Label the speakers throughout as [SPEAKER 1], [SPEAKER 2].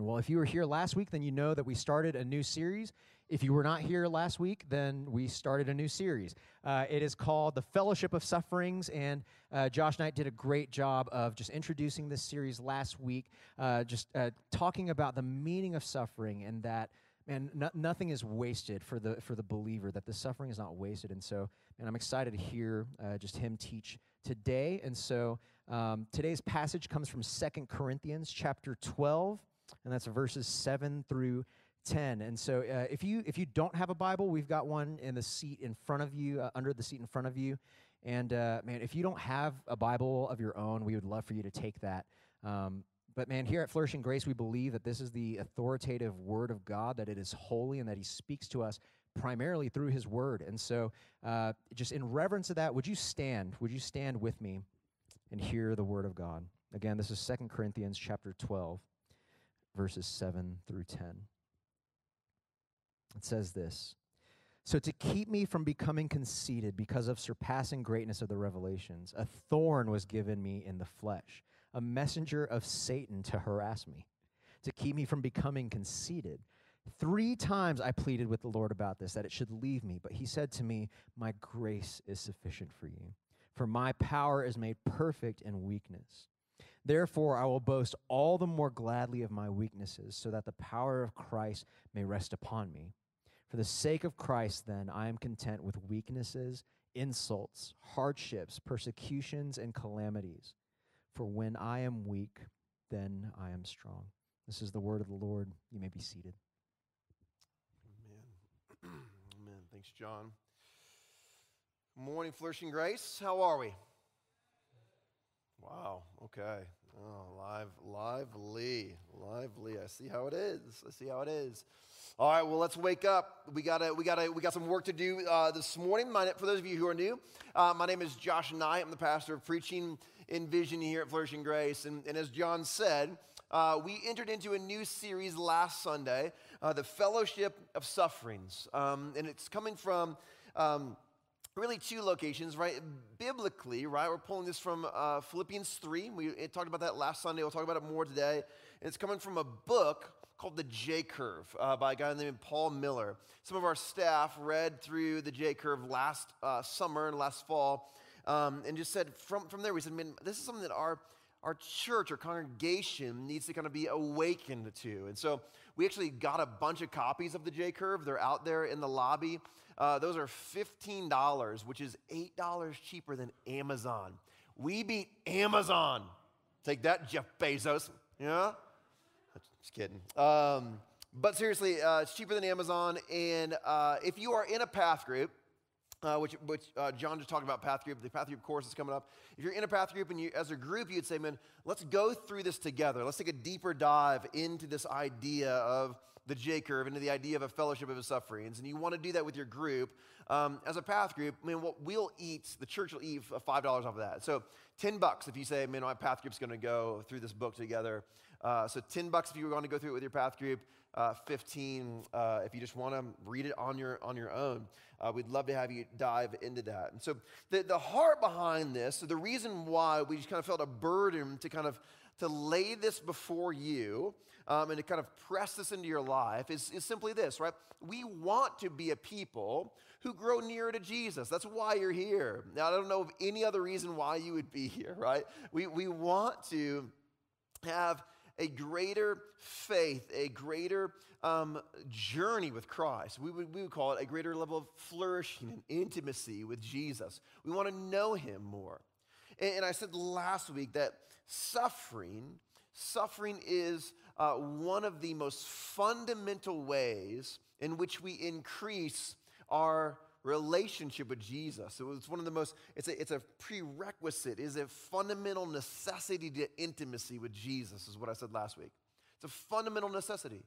[SPEAKER 1] And well, if you were here last week, then you know that we started a new series. If you were not here last week, then we started a new series. Uh, it is called The Fellowship of Sufferings, and uh, Josh Knight did a great job of just introducing this series last week, uh, just uh, talking about the meaning of suffering and that. Man, no, nothing is wasted for the for the believer. That the suffering is not wasted, and so, man, I'm excited to hear uh, just him teach today. And so, um, today's passage comes from Second Corinthians chapter 12, and that's verses 7 through 10 and so uh, if you if you don't have a bible we've got one in the seat in front of you uh, under the seat in front of you. And uh, man if you don't have a bible of your own we would love for you to take that. Um, but man here at flourishing grace we believe that this is the authoritative word of god that it is holy and that he speaks to us primarily through his word. And so uh, just in reverence to that would you stand would you stand with me and hear the word of god? Again this is Second corinthians chapter 12 verses 7 through 10 it says this So, to keep me from becoming conceited because of surpassing greatness of the revelations, a thorn was given me in the flesh, a messenger of Satan to harass me, to keep me from becoming conceited. Three times I pleaded with the Lord about this, that it should leave me, but he said to me, My grace is sufficient for you, for my power is made perfect in weakness. Therefore, I will boast all the more gladly of my weaknesses, so that the power of Christ may rest upon me. For the sake of Christ, then, I am content with weaknesses, insults, hardships, persecutions, and calamities. For when I am weak, then I am strong. This is the word of the Lord. You may be seated.
[SPEAKER 2] Amen. Amen. Thanks, John. Morning, Flourishing Grace. How are we? Wow. Okay. Oh, live, lively, lively. I see how it is. I see how it is. All right, well, let's wake up. We got we got we got some work to do uh, this morning. My, for those of you who are new, uh, my name is Josh Knight. I'm the pastor of preaching in Vision here at Flourishing Grace. And, and as John said, uh, we entered into a new series last Sunday, uh, the Fellowship of Sufferings, um, and it's coming from. Um, really two locations, right? Biblically, right? We're pulling this from uh, Philippians 3. We talked about that last Sunday. We'll talk about it more today. And it's coming from a book called The J Curve uh, by a guy named Paul Miller. Some of our staff read through the J Curve last uh, summer and last fall um, and just said, from, from there, we said, man, this is something that our, our church, or congregation needs to kind of be awakened to. And so we actually got a bunch of copies of the J Curve. They're out there in the lobby. Uh, those are $15, which is $8 cheaper than Amazon. We beat Amazon. Take that, Jeff Bezos. Yeah? Just kidding. Um, but seriously, uh, it's cheaper than Amazon. And uh, if you are in a path group, uh, which, which uh, John just talked about path group, the path group course is coming up. If you're in a path group and you, as a group, you'd say, man, let's go through this together. Let's take a deeper dive into this idea of the J curve, into the idea of a fellowship of sufferings. And you want to do that with your group. Um, as a path group, I mean, what we'll eat, the church will eat $5 off of that. So 10 bucks if you say, man, my path group's going to go through this book together. Uh, so 10 bucks if you were going to go through it with your path group, uh, 15 uh, if you just want to read it on your, on your own. Uh, we'd love to have you dive into that. And so the, the heart behind this, so the reason why we just kind of felt a burden to kind of to lay this before you um, and to kind of press this into your life is, is simply this, right? We want to be a people who grow nearer to Jesus. That's why you're here. Now, I don't know of any other reason why you would be here, right? We, we want to have a greater faith, a greater um, journey with Christ. We would, we would call it a greater level of flourishing and intimacy with Jesus. We want to know him more. And, and I said last week that suffering, suffering is uh, one of the most fundamental ways in which we increase our relationship with Jesus. So it's one of the most, it's a, it's a prerequisite, is a fundamental necessity to intimacy with Jesus, is what I said last week. It's a fundamental necessity.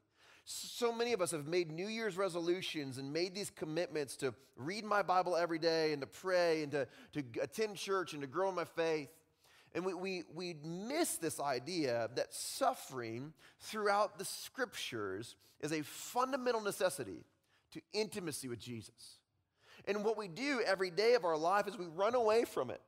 [SPEAKER 2] So many of us have made New Year's resolutions and made these commitments to read my Bible every day and to pray and to, to attend church and to grow in my faith. And we, we, we miss this idea that suffering throughout the scriptures is a fundamental necessity to intimacy with Jesus. And what we do every day of our life is we run away from it,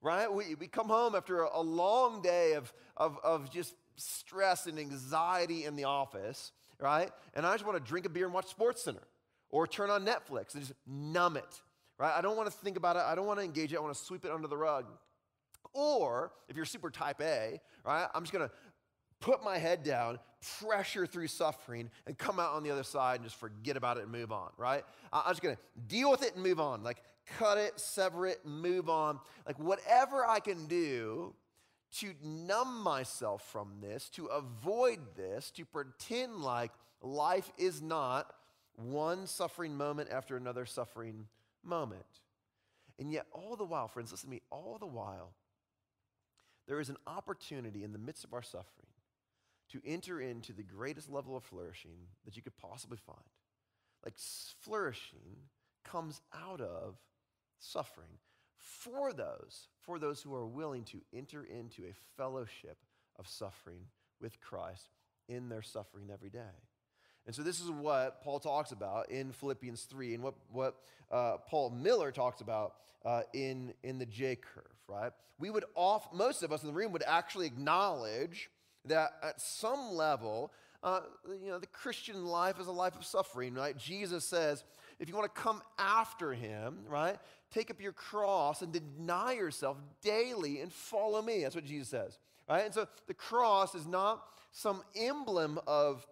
[SPEAKER 2] right? We, we come home after a, a long day of, of, of just stress and anxiety in the office, right? And I just want to drink a beer and watch Sports Center or turn on Netflix and just numb it, right? I don't want to think about it. I don't want to engage it. I want to sweep it under the rug. Or if you're super type A, right, I'm just going to put my head down, pressure through suffering, and come out on the other side and just forget about it and move on, right? I'm just gonna deal with it and move on. Like, cut it, sever it, move on. Like, whatever I can do to numb myself from this, to avoid this, to pretend like life is not one suffering moment after another suffering moment. And yet, all the while, friends, listen to me, all the while, there is an opportunity in the midst of our suffering to enter into the greatest level of flourishing that you could possibly find. Like flourishing comes out of suffering for those, for those who are willing to enter into a fellowship of suffering with Christ in their suffering every day. And so this is what Paul talks about in Philippians 3 and what, what uh, Paul Miller talks about uh, in, in the J curve, right? We would off, most of us in the room would actually acknowledge that at some level, uh, you know, the Christian life is a life of suffering, right? Jesus says, if you want to come after him, right, take up your cross and deny yourself daily and follow me. That's what Jesus says, right? And so the cross is not some emblem of,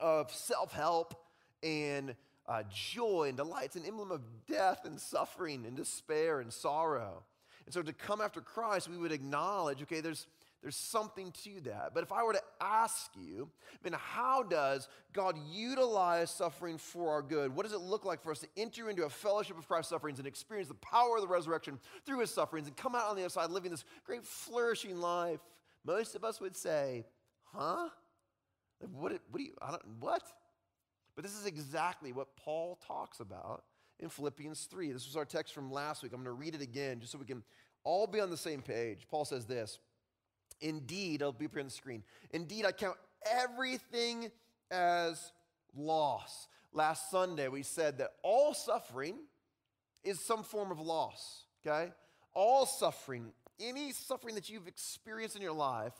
[SPEAKER 2] of self help and uh, joy and delight. It's an emblem of death and suffering and despair and sorrow. And so to come after Christ, we would acknowledge, okay, there's there's something to that. But if I were to ask you, I mean, how does God utilize suffering for our good? What does it look like for us to enter into a fellowship of Christ's sufferings and experience the power of the resurrection through his sufferings and come out on the other side living this great flourishing life? Most of us would say, huh? What, what do you, I don't, what? But this is exactly what Paul talks about in Philippians 3. This was our text from last week. I'm going to read it again just so we can all be on the same page. Paul says this. Indeed, it'll be up here on the screen. Indeed, I count everything as loss. Last Sunday, we said that all suffering is some form of loss, okay? All suffering, any suffering that you've experienced in your life,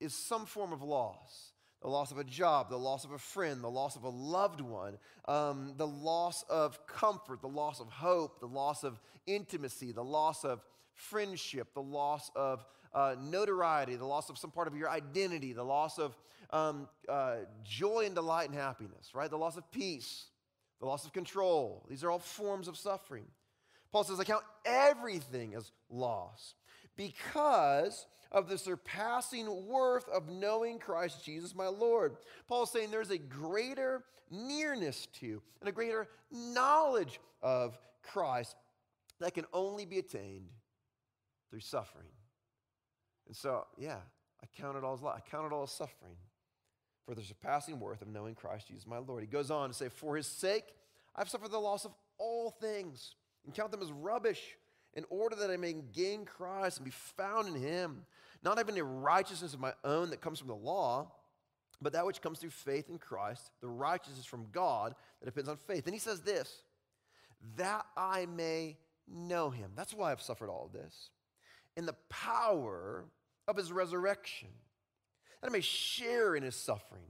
[SPEAKER 2] is some form of loss. The loss of a job, the loss of a friend, the loss of a loved one, um, the loss of comfort, the loss of hope, the loss of intimacy, the loss of friendship, the loss of uh, notoriety, the loss of some part of your identity, the loss of um, uh, joy and delight and happiness, right? The loss of peace, the loss of control. These are all forms of suffering. Paul says, I count everything as loss because of the surpassing worth of knowing Christ Jesus my Lord. Paul's saying there's a greater nearness to and a greater knowledge of Christ that can only be attained through suffering. And so, yeah, I count it all as I count it all as suffering for the surpassing worth of knowing Christ Jesus my Lord. He goes on to say, For his sake, I've suffered the loss of all things and count them as rubbish in order that I may gain Christ and be found in him, not having a righteousness of my own that comes from the law, but that which comes through faith in Christ, the righteousness from God that depends on faith. And he says this, that I may know him. That's why I've suffered all of this. In the power of his resurrection, that I may share in his sufferings,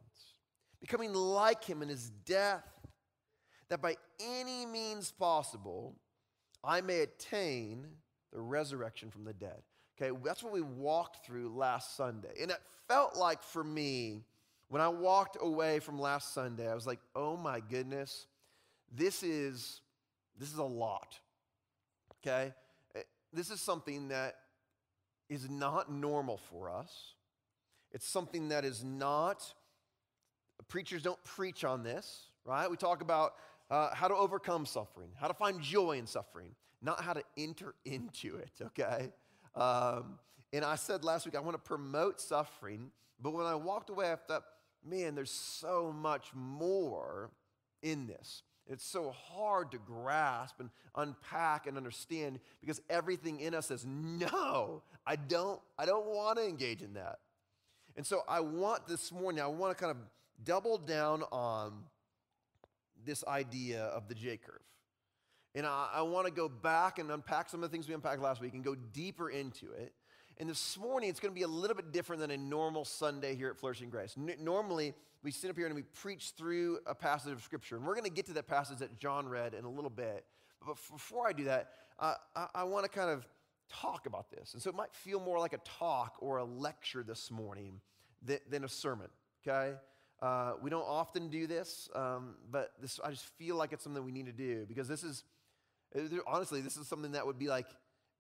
[SPEAKER 2] becoming like him in his death, that by any means possible I may attain the resurrection from the dead. Okay, that's what we walked through last Sunday. And it felt like for me, when I walked away from last Sunday, I was like, oh my goodness, this is this is a lot. Okay? Eh, this is something that is not normal for us. It's something that is not, preachers don't preach on this, right? We talk about uh, how to overcome suffering, how to find joy in suffering, not how to enter into it, okay? Um, and I said last week, I want to promote suffering, but when I walked away, I thought, man, there's so much more in this. It's so hard to grasp and unpack and understand because everything in us says, no, I don't, I don't want to engage in that. And so I want this morning, I want to kind of double down on this idea of the J curve. And I, I want to go back and unpack some of the things we unpacked last week and go deeper into it And this morning, it's going to be a little bit different than a normal Sunday here at Flourishing Grace. N- normally, we sit up here and we preach through a passage of Scripture. And we're going to get to that passage that John read in a little bit. But before I do that, uh, I, I want to kind of talk about this. And so it might feel more like a talk or a lecture this morning than, than a sermon, okay? Uh, we don't often do this, um, but this, I just feel like it's something we need to do because this is, honestly, this is something that would be like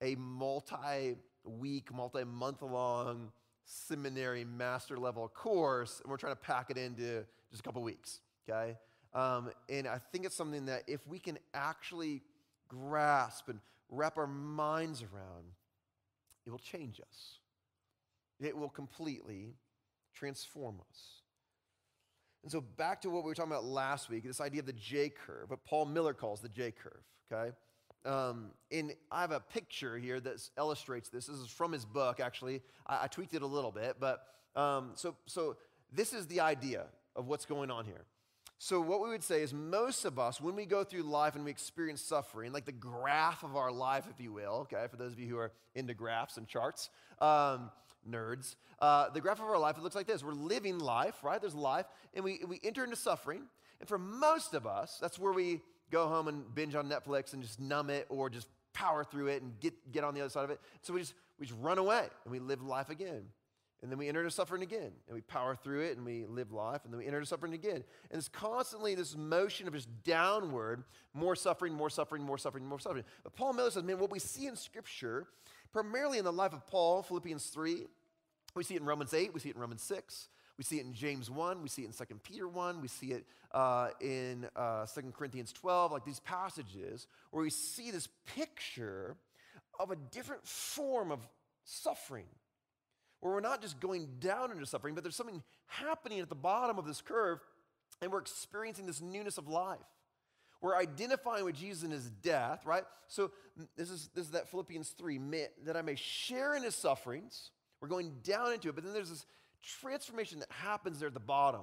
[SPEAKER 2] a multi week, multi month long seminary master level course, and we're trying to pack it into just a couple weeks, okay? Um, and I think it's something that if we can actually grasp and wrap our minds around, it will change us. It will completely transform us. And so, back to what we were talking about last week this idea of the J curve, what Paul Miller calls the J curve, okay? Um, and I have a picture here that illustrates this. This is from his book, actually. I, I tweaked it a little bit, but um, so, so this is the idea of what's going on here. So, what we would say is most of us, when we go through life and we experience suffering, like the graph of our life, if you will, okay, for those of you who are into graphs and charts, um, nerds, uh, the graph of our life, it looks like this. We're living life, right? There's life, and we, we enter into suffering. And for most of us, that's where we go home and binge on Netflix and just numb it or just power through it and get, get on the other side of it. So we just, we just run away and we live life again. And then we enter into suffering again, and we power through it, and we live life, and then we enter into suffering again. And it's constantly this motion of just downward, more suffering, more suffering, more suffering, more suffering. But Paul Miller says, man, what we see in Scripture, primarily in the life of Paul, Philippians 3, we see it in Romans 8, we see it in Romans 6, we see it in James 1, we see it in 2 Peter 1, we see it uh, in uh, 2 Corinthians 12, like these passages where we see this picture of a different form of suffering where we're not just going down into suffering, but there's something happening at the bottom of this curve, and we're experiencing this newness of life. We're identifying with Jesus in his death, right? So this is, this is that Philippians 3, that I may share in his sufferings. We're going down into it, but then there's this transformation that happens there at the bottom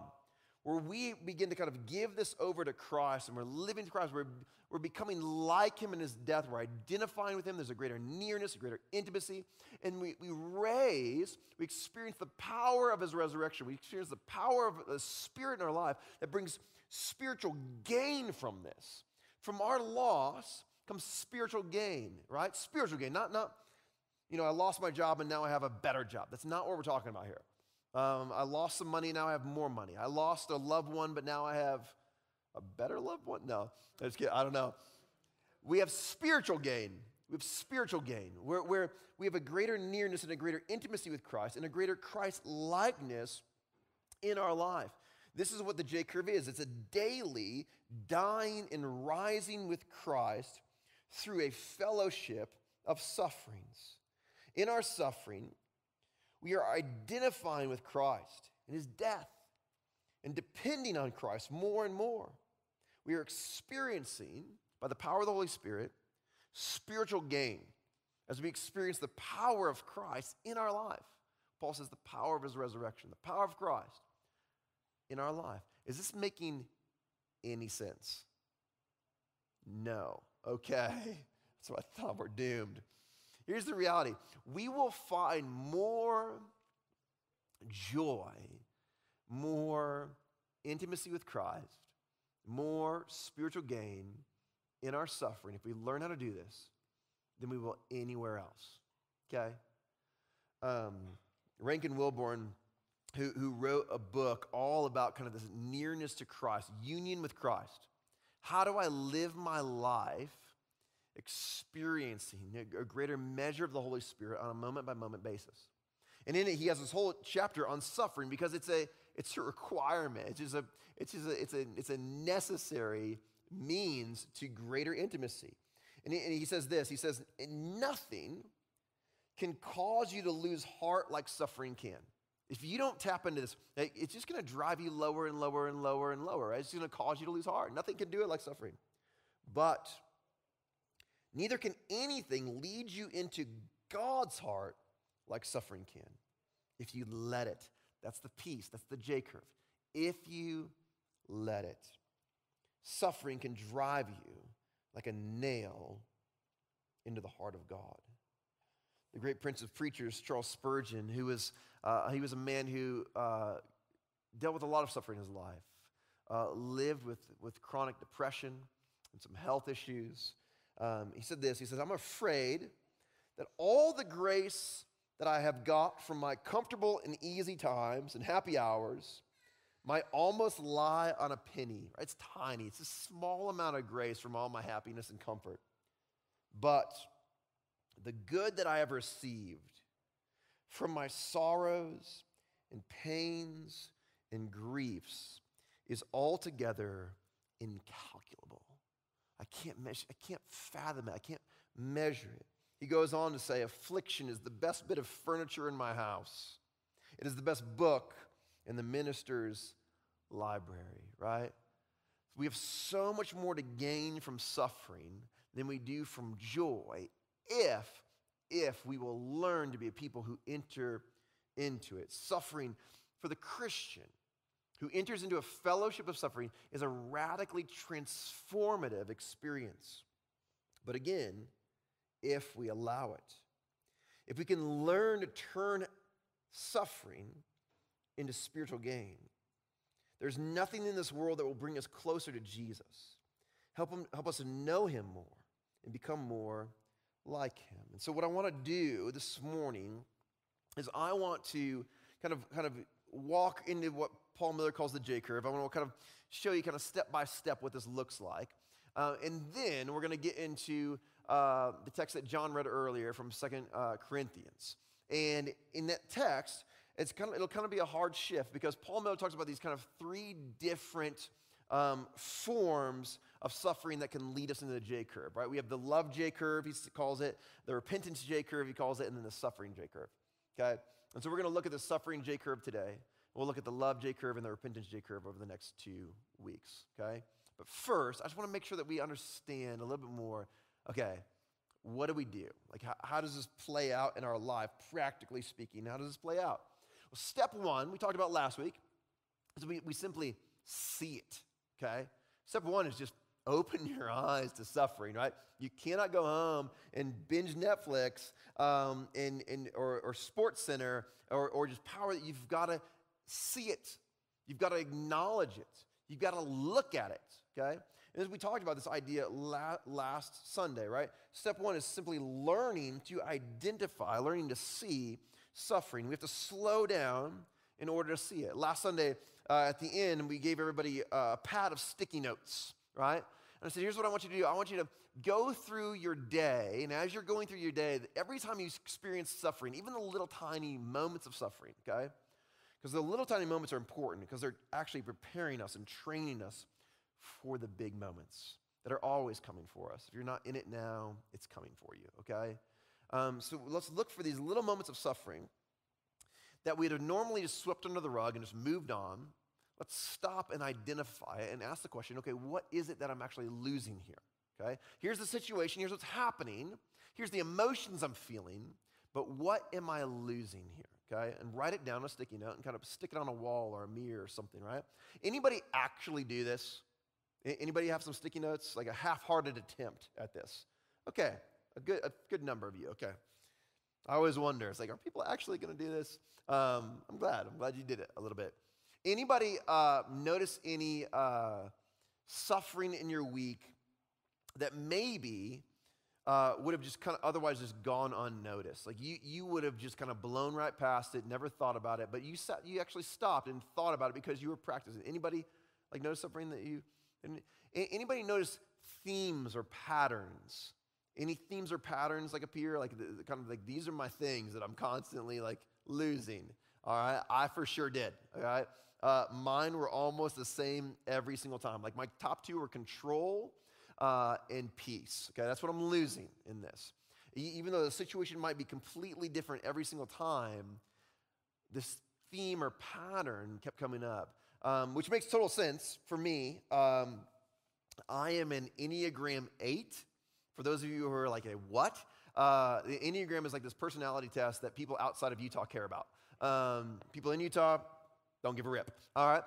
[SPEAKER 2] where we begin to kind of give this over to Christ and we're living to Christ. We're, we're becoming like him in his death. We're identifying with him. There's a greater nearness, a greater intimacy. And we, we raise, we experience the power of his resurrection. We experience the power of the Spirit in our life that brings spiritual gain from this. From our loss comes spiritual gain, right? Spiritual gain, not, not, you know, I lost my job and now I have a better job. That's not what we're talking about here. Um, I lost some money, now I have more money. I lost a loved one, but now I have a better loved one? No, I just kidding. I don't know. We have spiritual gain. We have spiritual gain where, we have a greater nearness and a greater intimacy with Christ and a greater Christ likeness in our life. This is what the J curve is it's a daily dying and rising with Christ through a fellowship of sufferings. In our suffering, we are identifying with Christ in his death and depending on Christ more and more. We are experiencing, by the power of the Holy Spirit, spiritual gain as we experience the power of Christ in our life. Paul says the power of his resurrection, the power of Christ in our life. Is this making any sense? No. Okay. So I thought we're doomed. Here's the reality we will find more joy, more intimacy with Christ, more spiritual gain in our suffering if we learn how to do this than we will anywhere else. Okay? Um, Rankin Wilbourne, who, who wrote a book all about kind of this nearness to Christ, union with Christ. How do I live my life experiencing a greater measure of the Holy Spirit on a moment by moment basis. And in it, he has this whole chapter on suffering because it's a, it's a requirement. It's, just a, it's, just a, it's, a, it's a necessary means to greater intimacy. And he, says this he says, Nothing can cause you to lose heart like suffering can. If you don't tap into this, it's just going to drive you lower and lower and lower and lower. Right? It's going to cause you to lose heart. Nothing can do it like suffering. But Neither can anything lead you into God's heart like suffering can. If you let it, that's the peace, that's the J curve. If you let it, suffering can drive you like a nail into the heart of God. the great prince of preachers, Charles Spurgeon, who was, uh, he was a man who uh, dealt with a lot of suffering in his life, uh, lived with, with chronic depression and some health issues. Um, he said this He says, I'm afraid that all the grace that I have got from my comfortable and easy times and happy hours might almost lie on a penny. Right? It's tiny, it's a small amount of grace from all my happiness and comfort. But the good that I have received from my sorrows and pains and griefs is altogether incalculable. I can't measure, I can't fathom it, I can't measure it. He goes on to say, Affliction is the best bit of furniture in my house. It is the best book in the minister's library, right? We have so much more to gain from suffering than we do from joy if if we will learn to be a people who enter into it. Suffering for the Christian who enters into a fellowship of suffering is a radically transformative experience. But again, if we allow it, if we can learn to turn suffering into spiritual gain, there's nothing in this world that will bring us closer to Jesus. Help, him, help us to know him more and become more like him. And so, what I want to do this morning is I want to kind of, kind of walk into what Paul Miller calls the J curve. I want to kind of show you kind of step by step what this looks like. Uh, and then we're going to get into uh, the text that John read earlier from Second uh, Corinthians. And in that text, it's kind of, it'll kind of be a hard shift because Paul Miller talks about these kind of three different um, forms of suffering that can lead us into the J curve, right? We have the love J curve, he calls it, the repentance J curve, he calls it, and then the suffering J curve, okay? And so we're going to look at the suffering J curve today. We'll look at the love J curve and the repentance J curve over the next two weeks, okay? But first, I just want to make sure that we understand a little bit more okay, what do we do? Like, how, how does this play out in our life, practically speaking? How does this play out? Well, step one, we talked about last week, is we, we simply see it, okay? Step one is just open your eyes to suffering, right? You cannot go home and binge Netflix um, and, and, or, or Sports Center or, or just power. that You've got to see it. You've got to acknowledge it. You've got to look at it, okay? And as we talked about this idea last Sunday, right? Step one is simply learning to identify, learning to see suffering. We have to slow down in order to see it. Last Sunday, uh, at the end, we gave everybody a pad of sticky notes, right? And I said, here's what I want you to do. I want you to go through your day, and as you're going through your day, every time you experience suffering, even the little tiny moments of suffering, okay? Because the little tiny moments are important because they're actually preparing us and training us for the big moments that are always coming for us. If you're not in it now, it's coming for you, okay? Um, so let's look for these little moments of suffering that we'd have normally just swept under the rug and just moved on. Let's stop and identify it and ask the question okay, what is it that I'm actually losing here? Okay? Here's the situation, here's what's happening, here's the emotions I'm feeling, but what am I losing here? Okay? And write it down on a sticky note and kind of stick it on a wall or a mirror or something, right? Anybody actually do this? Anybody have some sticky notes? Like a half-hearted attempt at this. Okay, a good, a good number of you. Okay. I always wonder, it's like, are people actually to do this? Um, I'm glad. I'm glad you did it a little bit. Anybody uh, notice any uh, suffering in your week that maybe uh, would have just kind of otherwise just gone unnoticed? Like you, you would have just kind of blown right past it, never thought about it, but you, sat, you actually stopped and thought about it because you were practicing. Anybody like notice something that you anybody notice themes or patterns? Any themes or patterns like appear? Like the, the kind of like these are my things that I'm constantly like losing. All right, I for sure did. All right, uh, mine were almost the same every single time. Like my top two were control uh, and peace. Okay, that's what I'm losing in this. Even though the situation might be completely different every single time, this theme or pattern kept coming up um, which makes total sense for me. Um, I am an Enneagram 8. For those of you who are like, a what? Uh, the Enneagram is like this personality test that people outside of Utah care about. Um, people in Utah don't give a rip, all right?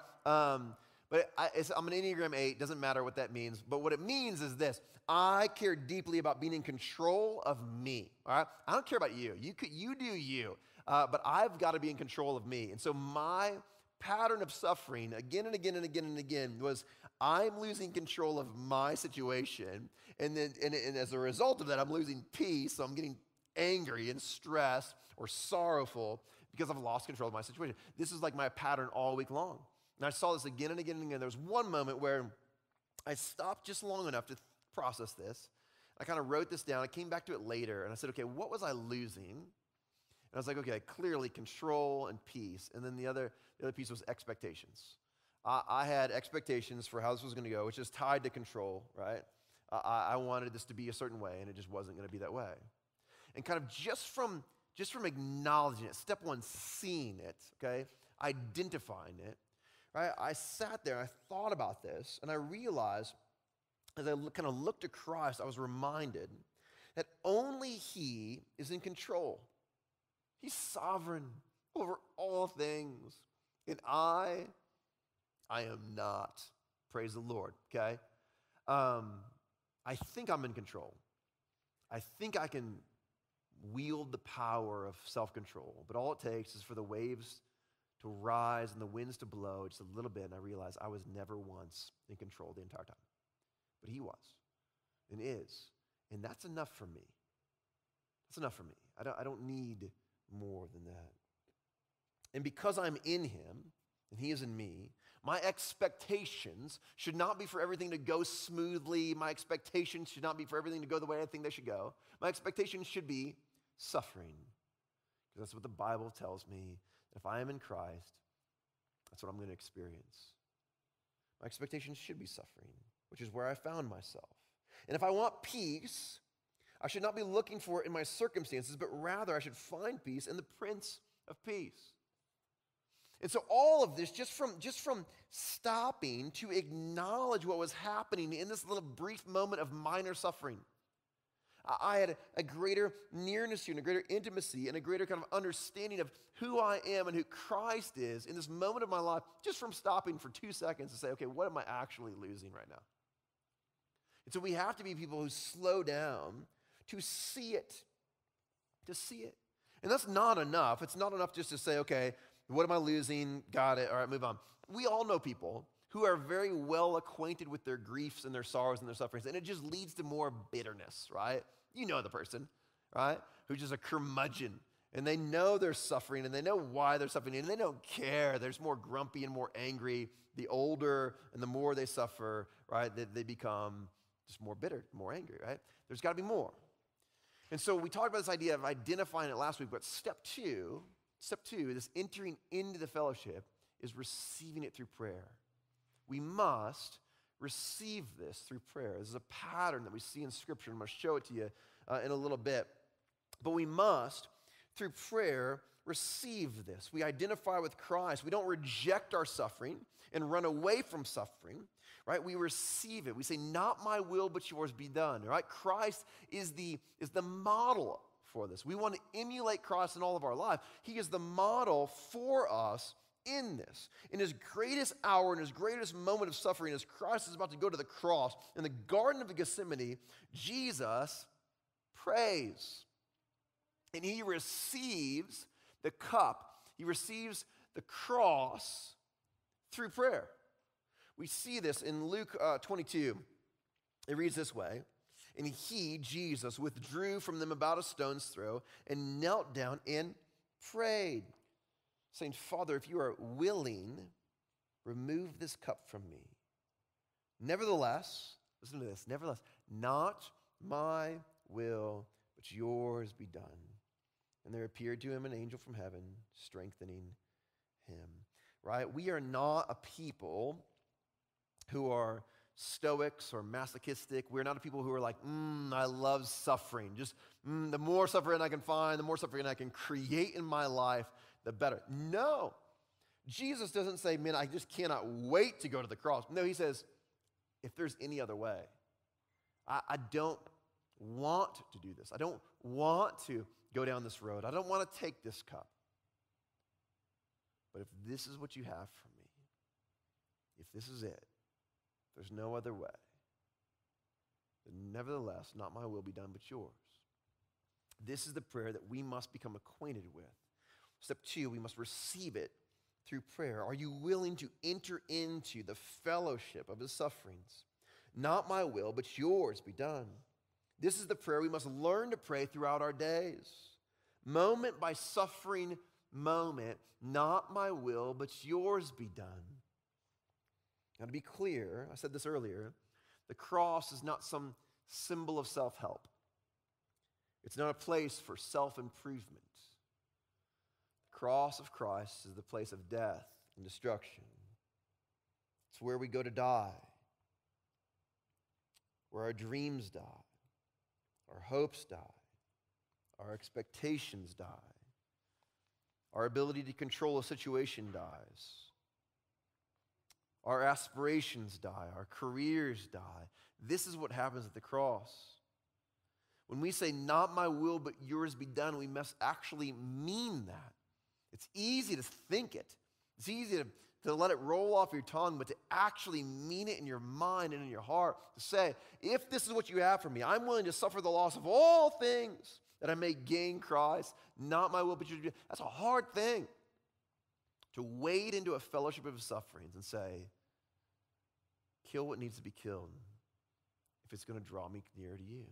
[SPEAKER 2] But I, I'm an Enneagram 8, doesn't matter what that means. But what it means is this I care deeply about being in control of me. All right? I don't care about you. You, could, you do you. Uh, but I've got to be in control of me. And so my pattern of suffering again and again and again and again was I'm losing control of my situation. And then, and, and as a result of that, I'm losing peace. So I'm getting angry and stressed or sorrowful because I've lost control of my situation. This is like my pattern all week long. And I saw this again and again and again. There was one moment where I stopped just long enough to process this. I kind of wrote this down. I came back to it later and I said, okay, what was I losing? And I was like, okay, clearly control and peace. And then the other, the other piece was expectations. I, I had expectations for how this was going to go, which is tied to control, right? I, I wanted this to be a certain way, and it just wasn't going to be that way. And kind of just from just from acknowledging it, step one, seeing it, okay, identifying it, right? I sat there, and I thought about this, and I realized as I kind of looked at Christ, I was reminded that only He is in control. He's sovereign over all things. And I, I am not. Praise the Lord, okay? Um, I think I'm in control. I think I can wield the power of self control, but all it takes is for the waves to rise and the winds to blow just a little bit, and I realized I was never once in control the entire time. But He was and is. And that's enough for me. That's enough for me. I don't, I don't need more than that. And because I'm in Him and He is in me, my expectations should not be for everything to go smoothly. My expectations should not be for everything to go the way I think they should go. My expectations should be suffering. Because that's what the Bible tells me. If I am in Christ, that's what I'm going to experience. My expectations should be suffering, which is where I found myself. And if I want peace, I should not be looking for it in my circumstances, but rather I should find peace in the Prince of Peace. And so all of this just from just from stopping to acknowledge what was happening in this little brief moment of minor suffering I had a greater nearness to you and a greater intimacy and a greater kind of understanding of who I am and who Christ is in this moment of my life, just from stopping for two seconds to say, okay, what am I actually losing right now? And so we have to be people who slow down to see it, to see it. And that's not enough. It's not enough just to say, okay, what am I losing? Got it. All right, move on. We all know people who are very well acquainted with their griefs and their sorrows and their sufferings, and it just leads to more bitterness, right? You know the person, right? Who's just a curmudgeon. And they know they're suffering and they know why they're suffering and they don't care. They're just more grumpy and more angry. The older and the more they suffer, right, they, they become just more bitter, more angry, right? There's got to be more. And so we talked about this idea of identifying it last week, but step two, step two, this entering into the fellowship is receiving it through prayer. We must receive this through prayer. This is a pattern that we see in Scripture. I'm going to show it to you uh, in a little bit. But we must, through prayer, receive this. We identify with Christ. We don't reject our suffering and run away from suffering, right? We receive it. We say, Not my will, but yours be done, right? Christ is the, is the model for this. We want to emulate Christ in all of our life. He is the model for us in this. In his greatest hour, in his greatest moment of suffering, as Christ is about to go to the cross, in the Garden of Gethsemane, Jesus prays. And he receives the cup, he receives the cross through prayer. We see this in Luke uh, 22. It reads this way And he, Jesus, withdrew from them about a stone's throw and knelt down and prayed saying, Father, if you are willing, remove this cup from me. Nevertheless, listen to this, nevertheless, not my will, but yours be done. And there appeared to him an angel from heaven, strengthening him. Right? We are not a people who are stoics or masochistic. We're not a people who are like, mm, I love suffering. Just mm, the more suffering I can find, the more suffering I can create in my life, the better. No. Jesus doesn't say, man, I just cannot wait to go to the cross. No, he says, if there's any other way, I, I don't want to do this. I don't want to go down this road. I don't want to take this cup. But if this is what you have for me, if this is it, there's no other way, then nevertheless, not my will be done, but yours. This is the prayer that we must become acquainted with. Step two, we must receive it through prayer. Are you willing to enter into the fellowship of his sufferings? Not my will, but yours be done. This is the prayer we must learn to pray throughout our days. Moment by suffering moment, not my will, but yours be done. Now, to be clear, I said this earlier the cross is not some symbol of self help, it's not a place for self improvement. The cross of Christ is the place of death and destruction, it's where we go to die, where our dreams die, our hopes die, our expectations die. Our ability to control a situation dies. Our aspirations die. Our careers die. This is what happens at the cross. When we say, Not my will, but yours be done, we must actually mean that. It's easy to think it, it's easy to, to let it roll off your tongue, but to actually mean it in your mind and in your heart, to say, If this is what you have for me, I'm willing to suffer the loss of all things that I may gain Christ, not my will, but yours. That's a hard thing to wade into a fellowship of sufferings and say, kill what needs to be killed if it's going to draw me nearer to you.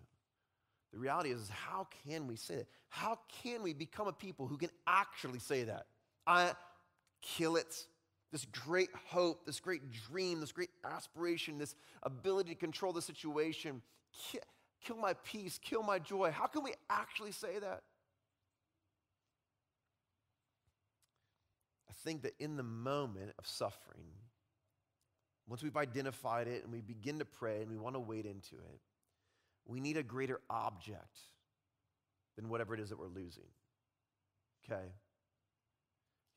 [SPEAKER 2] The reality is, how can we say that? How can we become a people who can actually say that? I kill it. This great hope, this great dream, this great aspiration, this ability to control the situation, kill my peace, kill my joy. How can we actually say that? I think that in the moment of suffering, once we've identified it and we begin to pray and we want to wade into it, we need a greater object than whatever it is that we're losing. Okay?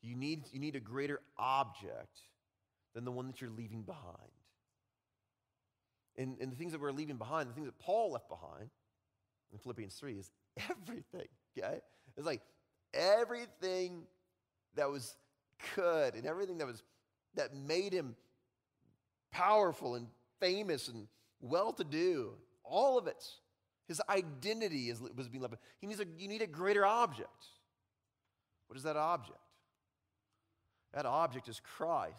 [SPEAKER 2] You need, you need a greater object than the one that you're leaving behind. And, and the things that we're leaving behind, the things that Paul left behind in Philippians 3 is everything, okay? It's like everything that was good and everything that was that made him powerful and famous and well-to-do, all of it. His identity is, was being left. He needs a, you need a greater object. What is that object? That object is Christ,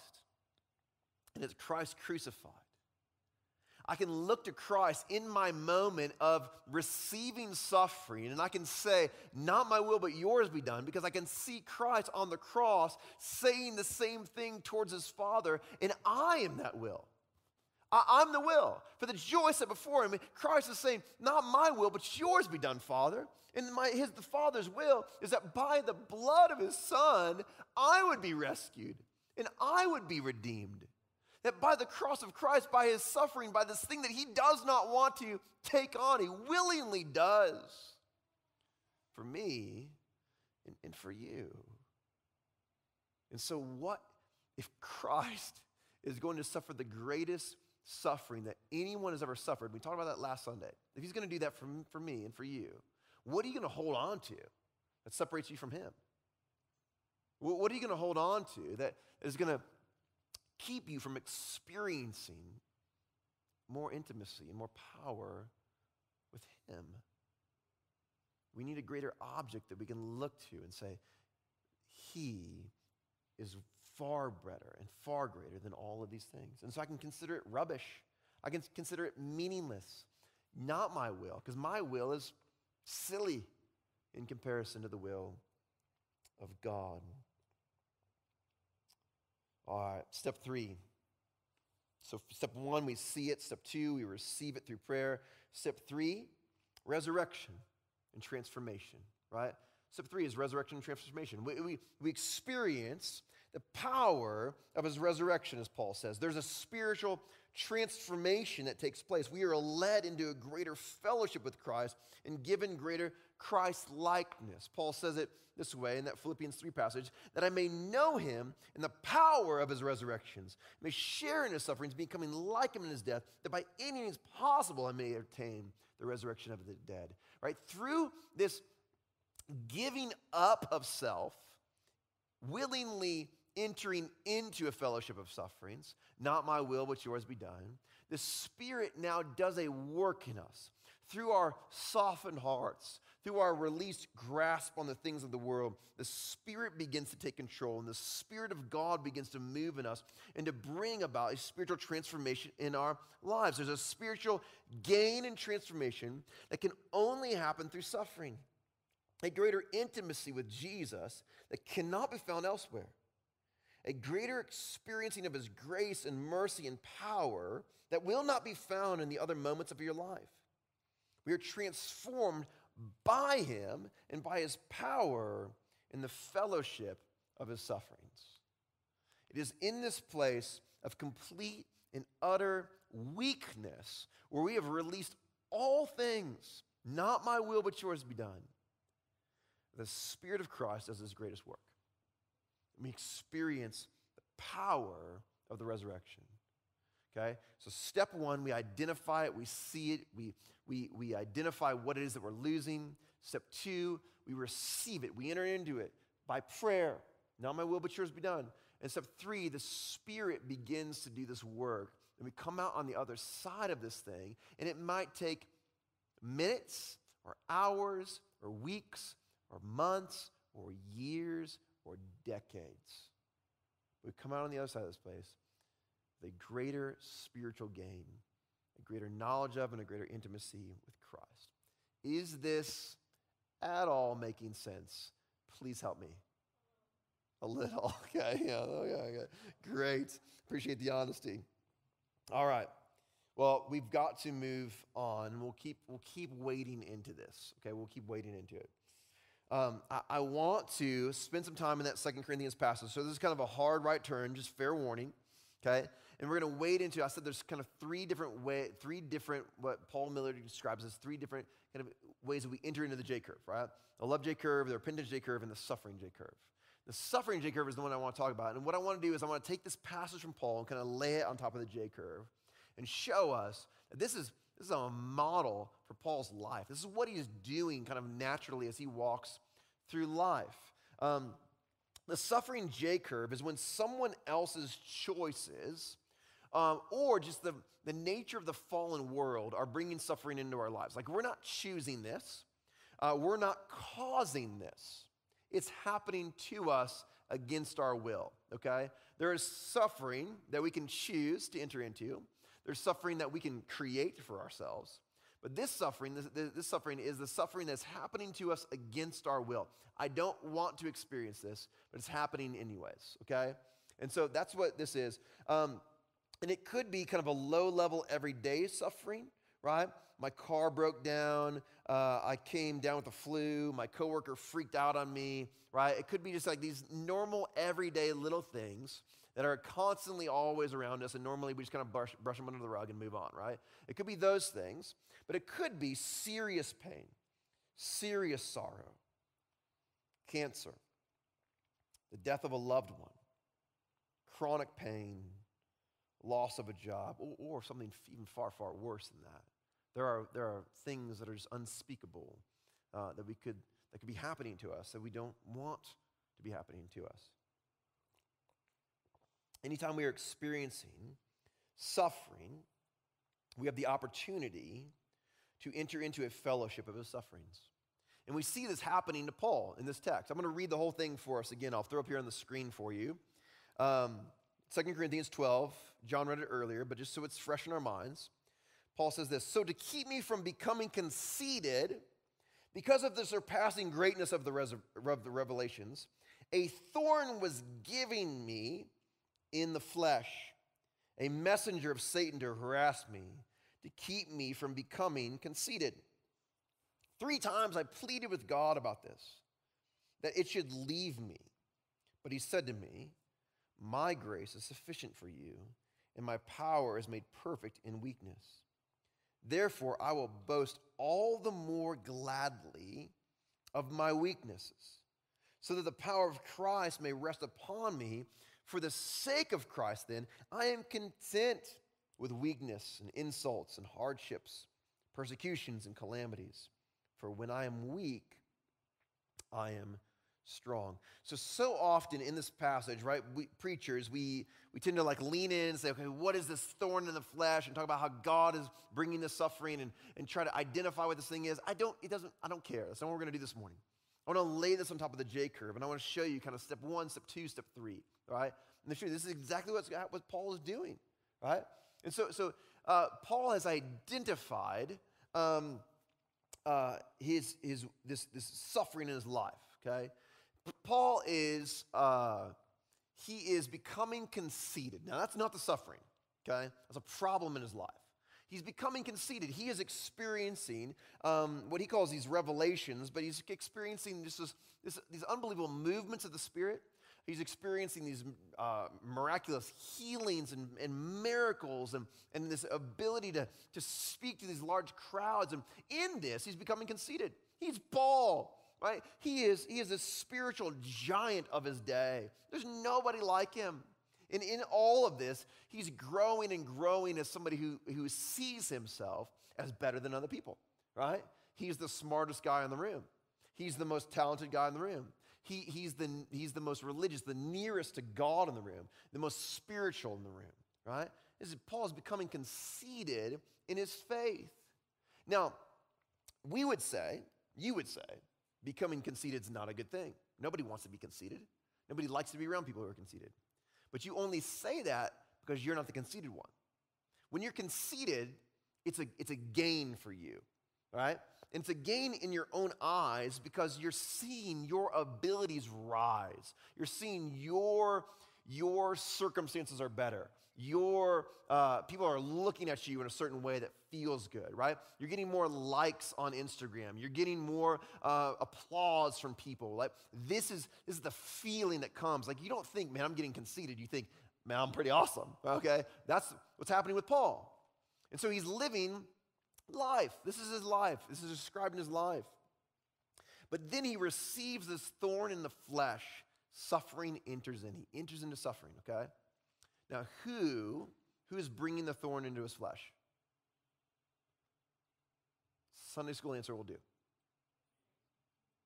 [SPEAKER 2] and it's Christ crucified. I can look to Christ in my moment of receiving suffering, and I can say, Not my will, but yours be done, because I can see Christ on the cross saying the same thing towards his Father, and I am that will. I, am the will. For the joy set before him, Christ is saying, Not my will, but yours be done, Father. And my, his, the Father's will is that by the blood of his Son, I would be rescued and I would be redeemed. That by the cross of Christ, by his suffering, by this thing that he does not want to take on, he willingly does for me and, and for you. And so, what if Christ is going to suffer the greatest suffering that anyone has ever suffered? We talked about that last Sunday. If he's going to do that for, for me and for you, what are you going to hold on to that separates you from him? What are you going to hold on to that is going to keep you from experiencing more intimacy and more power with Him. We need a greater object that we can look to and say, He is far better and far greater than all of these things. And so I can consider it rubbish. I can consider it meaningless. Not my will, because my will is silly in comparison to the will of God. All right, step three. So, step one, we see it. Step two, we receive it through prayer. Step three, resurrection and transformation, right? Step three is resurrection and transformation. We, we, we experience the power of his resurrection, as Paul says. There's a spiritual transformation that takes place. We are led into a greater fellowship with Christ and given greater Christ likeness. Paul says it this way in that Philippians 3 passage that I may know him in the power of his resurrections, may share in his sufferings, becoming like him in his death, that by any means possible I may attain the resurrection of the dead. Right? Through this giving up of self, willingly entering into a fellowship of sufferings, not my will, but yours be done, the Spirit now does a work in us through our softened hearts, through our released grasp on the things of the world, the Spirit begins to take control, and the Spirit of God begins to move in us and to bring about a spiritual transformation in our lives. There's a spiritual gain and transformation that can only happen through suffering, a greater intimacy with Jesus that cannot be found elsewhere, a greater experiencing of His grace and mercy and power that will not be found in the other moments of your life. We are transformed by him and by his power in the fellowship of his sufferings. It is in this place of complete and utter weakness where we have released all things, not my will, but yours be done. The Spirit of Christ does his greatest work. We experience the power of the resurrection. Okay? So, step one, we identify it, we see it, we, we, we identify what it is that we're losing. Step two, we receive it, we enter into it by prayer. Not my will, but yours be done. And step three, the Spirit begins to do this work. And we come out on the other side of this thing, and it might take minutes or hours or weeks or months or years or decades. We come out on the other side of this place with a greater spiritual gain, a greater knowledge of, and a greater intimacy with Christ. Is this at all making sense? Please help me. A little. Okay. Yeah. Oh, okay. okay. Great. Appreciate the honesty. All right. Well, we've got to move on. We'll keep, we'll keep wading into this. Okay. We'll keep wading into it. Um, I, I, want to spend some time in that Second Corinthians passage. So this is kind of a hard right turn, just fair warning. Okay. And we're going to wade into, I said there's kind of three different way, three different, what Paul Miller describes as three different kind of ways that we enter into the J curve, right? The love J curve, the repentance J curve, and the suffering J curve. The suffering J curve is the one I want to talk about. And what I want to do is I want to take this passage from Paul and kind of lay it on top of the J curve and show us that this is, this is a model for Paul's life. This is what he is doing kind of naturally as he walks through life. Um, the suffering J curve is when someone else's choices um, or just the, the nature of the fallen world are bringing suffering into our lives. Like, we're not choosing this, uh, we're not causing this. It's happening to us against our will, okay? There is suffering that we can choose to enter into, there's suffering that we can create for ourselves. But this suffering, this, this, suffering is the suffering that's happening to us against our will. I don't want to experience this, but it's happening anyways, okay? And so that's what this is. Um, and it could be kind of a low level everyday suffering, right? My car broke down. Uh, I came down with the flu. My coworker freaked out on me, right? It could be just like these normal, everyday little things that are constantly always around us, and normally we just kind of brush, brush them under the rug and move on, right? It could be those things, but it could be serious pain, serious sorrow, cancer, the death of a loved one, chronic pain, loss of a job, or, or something even far, far worse than that. There are, there are things that are just unspeakable uh, that, we could, that could be happening to us that we don't want to be happening to us. Anytime we are experiencing suffering, we have the opportunity to enter into a fellowship of his sufferings. And we see this happening to Paul in this text. I'm going to read the whole thing for us again. I'll throw up here on the screen for you. Um, 2 Corinthians 12, John read it earlier, but just so it's fresh in our minds, Paul says this So to keep me from becoming conceited, because of the surpassing greatness of the, res- of the revelations, a thorn was giving me in the flesh, a messenger of Satan to harass me, to keep me from becoming conceited. Three times I pleaded with God about this, that it should leave me. But he said to me, my grace is sufficient for you, and my power is made perfect in weakness. Therefore, I will boast all the more gladly of my weaknesses, so that the power of Christ may rest upon me. For the sake of Christ, then, I am content with weakness and insults and hardships, persecutions and calamities. For when I am weak, I am strong. So, so often in this passage, right, we, preachers, we, we tend to like lean in and say, okay, what is this thorn in the flesh? And talk about how God is bringing the suffering and, and try to identify what this thing is. I don't, it doesn't, I don't care. That's not what we're going to do this morning. I want to lay this on top of the J curve and I want to show you kind of step one, step two, step three, right? And the truth, this is exactly what's, what Paul is doing, right? And so, so uh, Paul has identified um, uh, his, his, this, this suffering in his life, okay? Paul is, uh, he is becoming conceited. Now, that's not the suffering, okay? That's a problem in his life. He's becoming conceited. He is experiencing um, what he calls these revelations, but he's experiencing just this, this, these unbelievable movements of the Spirit. He's experiencing these uh, miraculous healings and, and miracles and, and this ability to, to speak to these large crowds. And in this, he's becoming conceited. He's Paul right? He is, he is a spiritual giant of his day. There's nobody like him. And in all of this, he's growing and growing as somebody who, who sees himself as better than other people, right? He's the smartest guy in the room. He's the most talented guy in the room. He, he's, the, he's the most religious, the nearest to God in the room, the most spiritual in the room, right? This is, Paul is becoming conceited in his faith. Now, we would say, you would say, becoming conceited is not a good thing. Nobody wants to be conceited. Nobody likes to be around people who are conceited. But you only say that because you're not the conceited one. When you're conceited, it's a, it's a gain for you, right? And it's a gain in your own eyes because you're seeing your abilities rise. You're seeing your, your circumstances are better. Your uh, people are looking at you in a certain way that feels good right? You're getting more likes on instagram. You're getting more uh, applause from people. Like this is this is the feeling that comes. Like you don't think man i'm getting conceited. You think man i'm pretty awesome. Okay? That's what's happening with paul. And so he's living life this is his life this is describing his life but then he receives this thorn in the flesh suffering enters in he enters into suffering okay now, who, who is bringing the thorn into his flesh? Sunday school answer will do.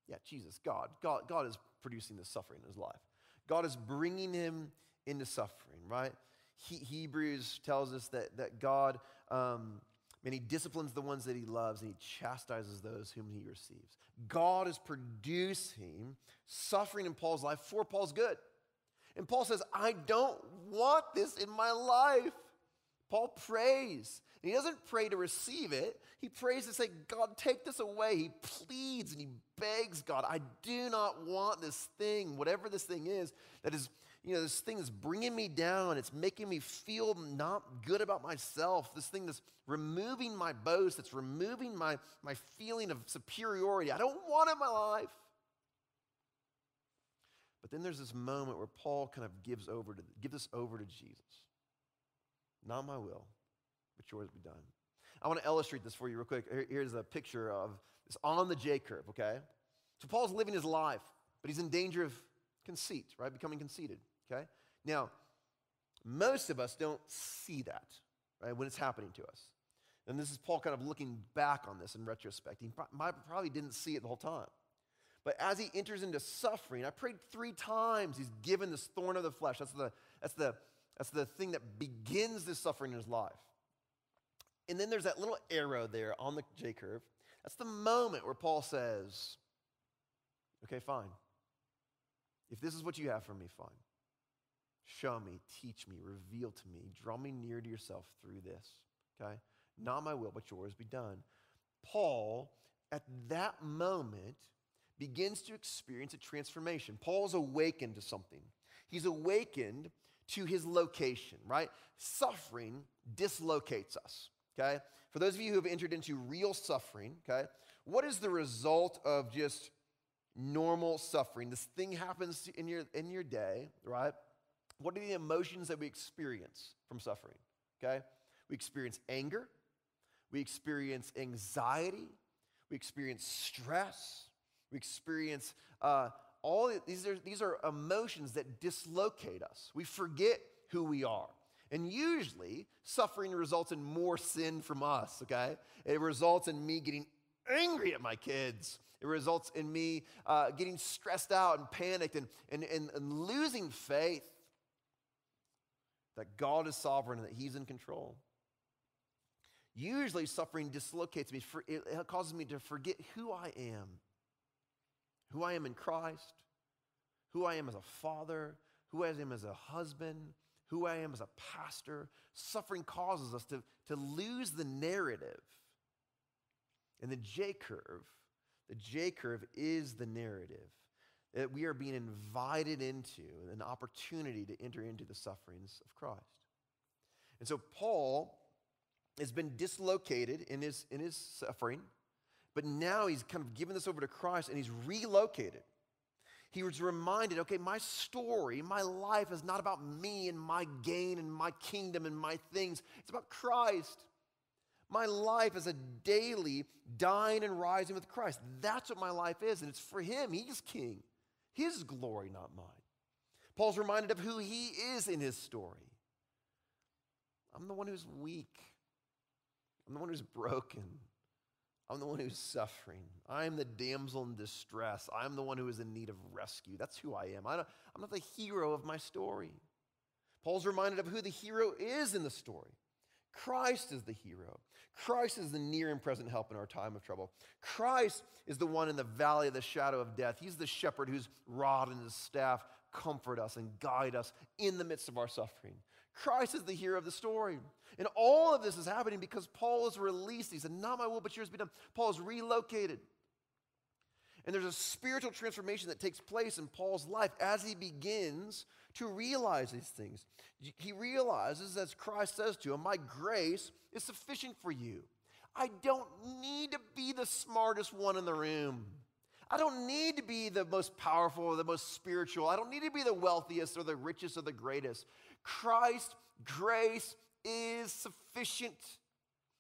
[SPEAKER 2] Yeah, Jesus, God. God, God is producing this suffering in his life. God is bringing him into suffering, right? He, Hebrews tells us that, that God, um, and he disciplines the ones that he loves and he chastises those whom he receives. God is producing suffering in Paul's life for Paul's good. And Paul says, I don't want this in my life. Paul prays. And he doesn't pray to receive it. He prays to say, God, take this away. He pleads and he begs God, I do not want this thing, whatever this thing is, that is, you know, this thing is bringing me down. It's making me feel not good about myself. This thing that's removing my boast, that's removing my, my feeling of superiority. I don't want it in my life. But then there's this moment where Paul kind of gives over to gives this over to Jesus. Not my will, but yours be done. I want to illustrate this for you real quick. Here's a picture of this on the J curve, okay? So Paul's living his life, but he's in danger of conceit, right? Becoming conceited, okay? Now, most of us don't see that, right, when it's happening to us. And this is Paul kind of looking back on this in retrospect. He probably didn't see it the whole time. But as he enters into suffering, I prayed three times, he's given this thorn of the flesh. That's the, that's the, that's the thing that begins this suffering in his life. And then there's that little arrow there on the J curve. That's the moment where Paul says, Okay, fine. If this is what you have for me, fine. Show me, teach me, reveal to me, draw me near to yourself through this. Okay? Not my will, but yours be done. Paul, at that moment, begins to experience a transformation. Paul's awakened to something. He's awakened to his location, right? Suffering dislocates us, okay? For those of you who have entered into real suffering, okay, what is the result of just normal suffering? This thing happens in your, in your day, right? What are the emotions that we experience from suffering, okay? We experience anger, we experience anxiety, we experience stress, we experience uh, all these are, these are emotions that dislocate us. We forget who we are. And usually, suffering results in more sin from us, okay? It results in me getting angry at my kids. It results in me uh, getting stressed out and panicked and, and, and, and losing faith that God is sovereign and that He's in control. Usually, suffering dislocates me, it causes me to forget who I am, who I am in Christ, who I am as a father, who I am as a husband, who I am as a pastor. Suffering causes us to, to lose the narrative. And the J curve, the J curve is the narrative that we are being invited into an opportunity to enter into the sufferings of Christ. And so Paul has been dislocated in his, in his suffering, but now he's kind of given this over to Christ and he's relocated he was reminded okay, my story, my life is not about me and my gain and my kingdom and my things. It's about Christ. My life is a daily dying and rising with Christ. That's what my life is, and it's for Him. He's King. His glory, not mine. Paul's reminded of who he is in his story. I'm the one who's weak. I'm the one who's broken. I'm the one who's suffering. I'm the damsel in distress. I'm the one who is in need of rescue. That's who I am. I am not the hero of my story. Paul's reminded of who the hero is in the story. Christ is the hero. Christ is the near and present help in our time of trouble. Christ is the one in the valley of the shadow of death. He's the shepherd whose rod and his staff comfort us and guide us in the midst of our suffering. Christ is the hero of the story. And all of this is happening because Paul is released. He said, Not my will, but yours be done. Paul is relocated. And there's a spiritual transformation that takes place in Paul's life as he begins to realize these things. He realizes, as Christ says to him, My grace is sufficient for you. I don't need to be the smartest one in the room. I don't need to be the most powerful or the most spiritual. I don't need to be the wealthiest or the richest or the greatest. Christ's grace is sufficient.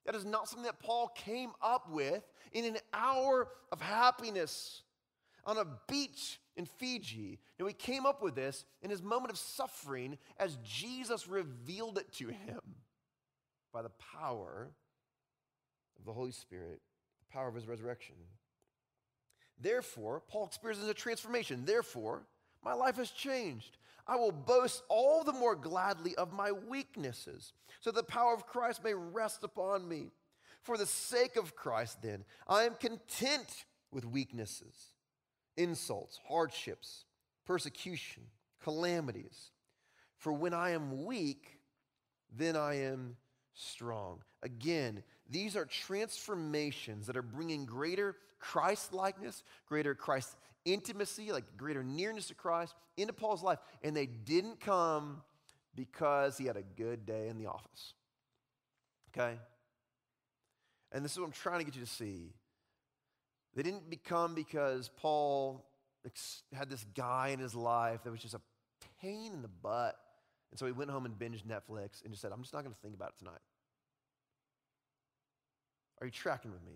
[SPEAKER 2] That is not something that Paul came up with in an hour of happiness on a beach in Fiji. No, he came up with this in his moment of suffering as Jesus revealed it to him by the power of the Holy Spirit, the power of his resurrection. Therefore, Paul experiences a transformation. Therefore, my life has changed. I will boast all the more gladly of my weaknesses, so the power of Christ may rest upon me. For the sake of Christ, then, I am content with weaknesses, insults, hardships, persecution, calamities. For when I am weak, then I am strong. Again, these are transformations that are bringing greater Christ likeness, greater Christ intimacy, like greater nearness to Christ into Paul's life. And they didn't come because he had a good day in the office. Okay? And this is what I'm trying to get you to see. They didn't become because Paul had this guy in his life that was just a pain in the butt. And so he went home and binged Netflix and just said, I'm just not going to think about it tonight. Are you tracking with me?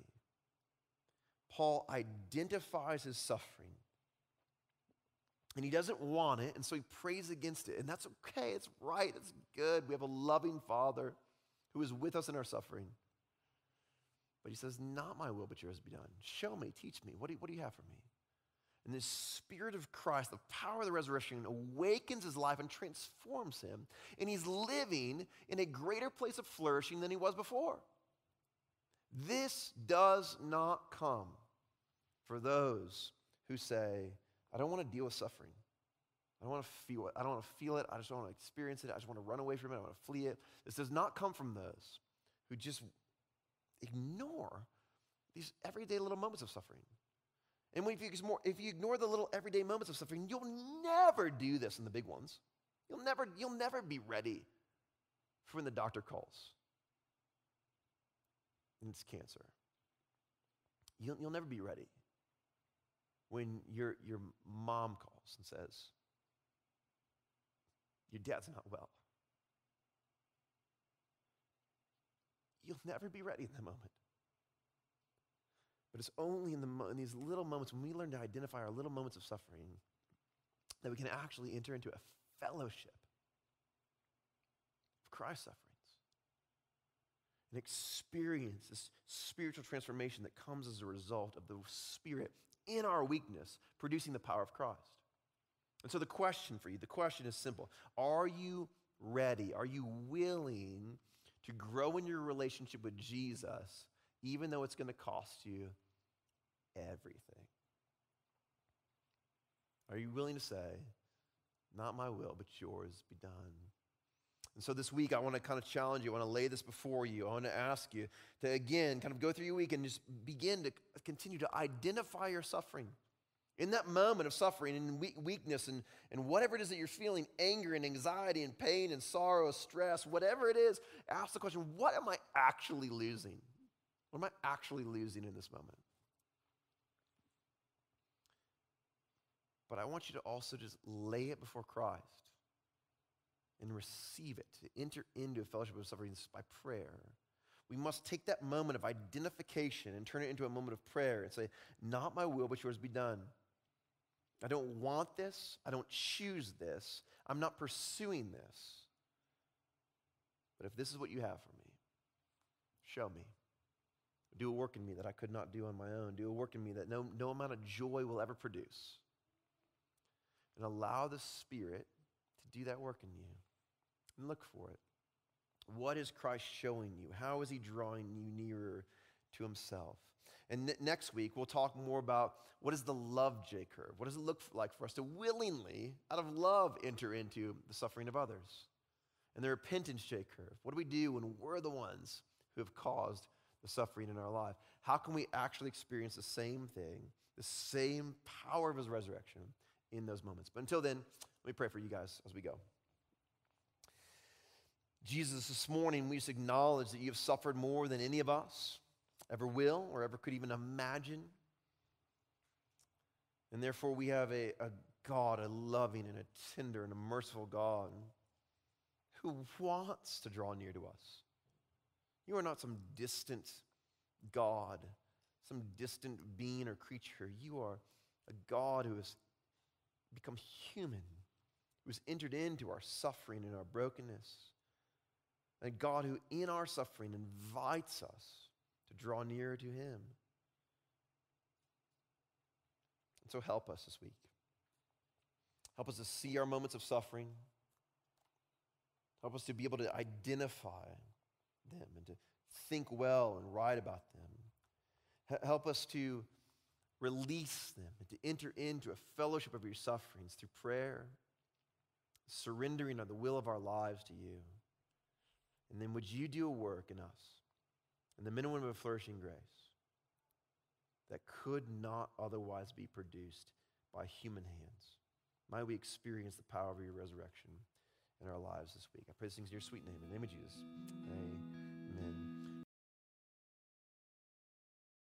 [SPEAKER 2] Paul identifies his suffering and he doesn't want it, and so he prays against it. And that's okay, it's right, it's good. We have a loving Father who is with us in our suffering. But he says, Not my will, but yours be done. Show me, teach me. What do you, what do you have for me? And this Spirit of Christ, the power of the resurrection, awakens his life and transforms him. And he's living in a greater place of flourishing than he was before. This does not come for those who say, I don't want to deal with suffering. I don't want to feel it. I don't want to feel it. I just don't want to experience it. I just want to run away from it. I want to flee it. This does not come from those who just ignore these everyday little moments of suffering. And if you, ignore, if you ignore the little everyday moments of suffering, you'll never do this in the big ones. You'll never, you'll never be ready for when the doctor calls and it's cancer. You'll, you'll never be ready when your, your mom calls and says, Your dad's not well. You'll never be ready in that moment. But it's only in, the, in these little moments when we learn to identify our little moments of suffering that we can actually enter into a fellowship of Christ's sufferings and experience this spiritual transformation that comes as a result of the Spirit in our weakness, producing the power of Christ. And so the question for you, the question is simple Are you ready? Are you willing to grow in your relationship with Jesus, even though it's going to cost you everything? Are you willing to say, Not my will, but yours be done? And so this week, I want to kind of challenge you. I want to lay this before you. I want to ask you to, again, kind of go through your week and just begin to continue to identify your suffering. In that moment of suffering and weakness and, and whatever it is that you're feeling anger and anxiety and pain and sorrow, stress, whatever it is ask the question what am I actually losing? What am I actually losing in this moment? But I want you to also just lay it before Christ and receive it, to enter into a fellowship of suffering by prayer. We must take that moment of identification and turn it into a moment of prayer and say, Not my will, but yours be done. I don't want this. I don't choose this. I'm not pursuing this. But if this is what you have for me, show me. Do a work in me that I could not do on my own. Do a work in me that no, no amount of joy will ever produce. And allow the Spirit to do that work in you. And look for it. What is Christ showing you? How is he drawing you nearer to himself? And next week, we'll talk more about what is the love J curve? What does it look like for us to willingly, out of love, enter into the suffering of others? And the repentance J curve. What do we do when we're the ones who have caused the suffering in our life? How can we actually experience the same thing, the same power of his resurrection in those moments? But until then, let me pray for you guys as we go. Jesus, this morning we just acknowledge that you have suffered more than any of us ever will or ever could even imagine. And therefore, we have a, a God, a loving and a tender and a merciful God who wants to draw near to us. You are not some distant God, some distant being or creature. You are a God who has become human, who has entered into our suffering and our brokenness. And God who, in our suffering, invites us to draw nearer to Him. And so help us this week. Help us to see our moments of suffering. Help us to be able to identify them and to think well and write about them. Help us to release them and to enter into a fellowship of your sufferings through prayer, surrendering of the will of our lives to you. And then would you do a work in us? And the men and women of flourishing grace that could not otherwise be produced by human hands. Might we experience the power of your resurrection in our lives this week. I pray these things in your sweet name. In the name of Jesus. Amen.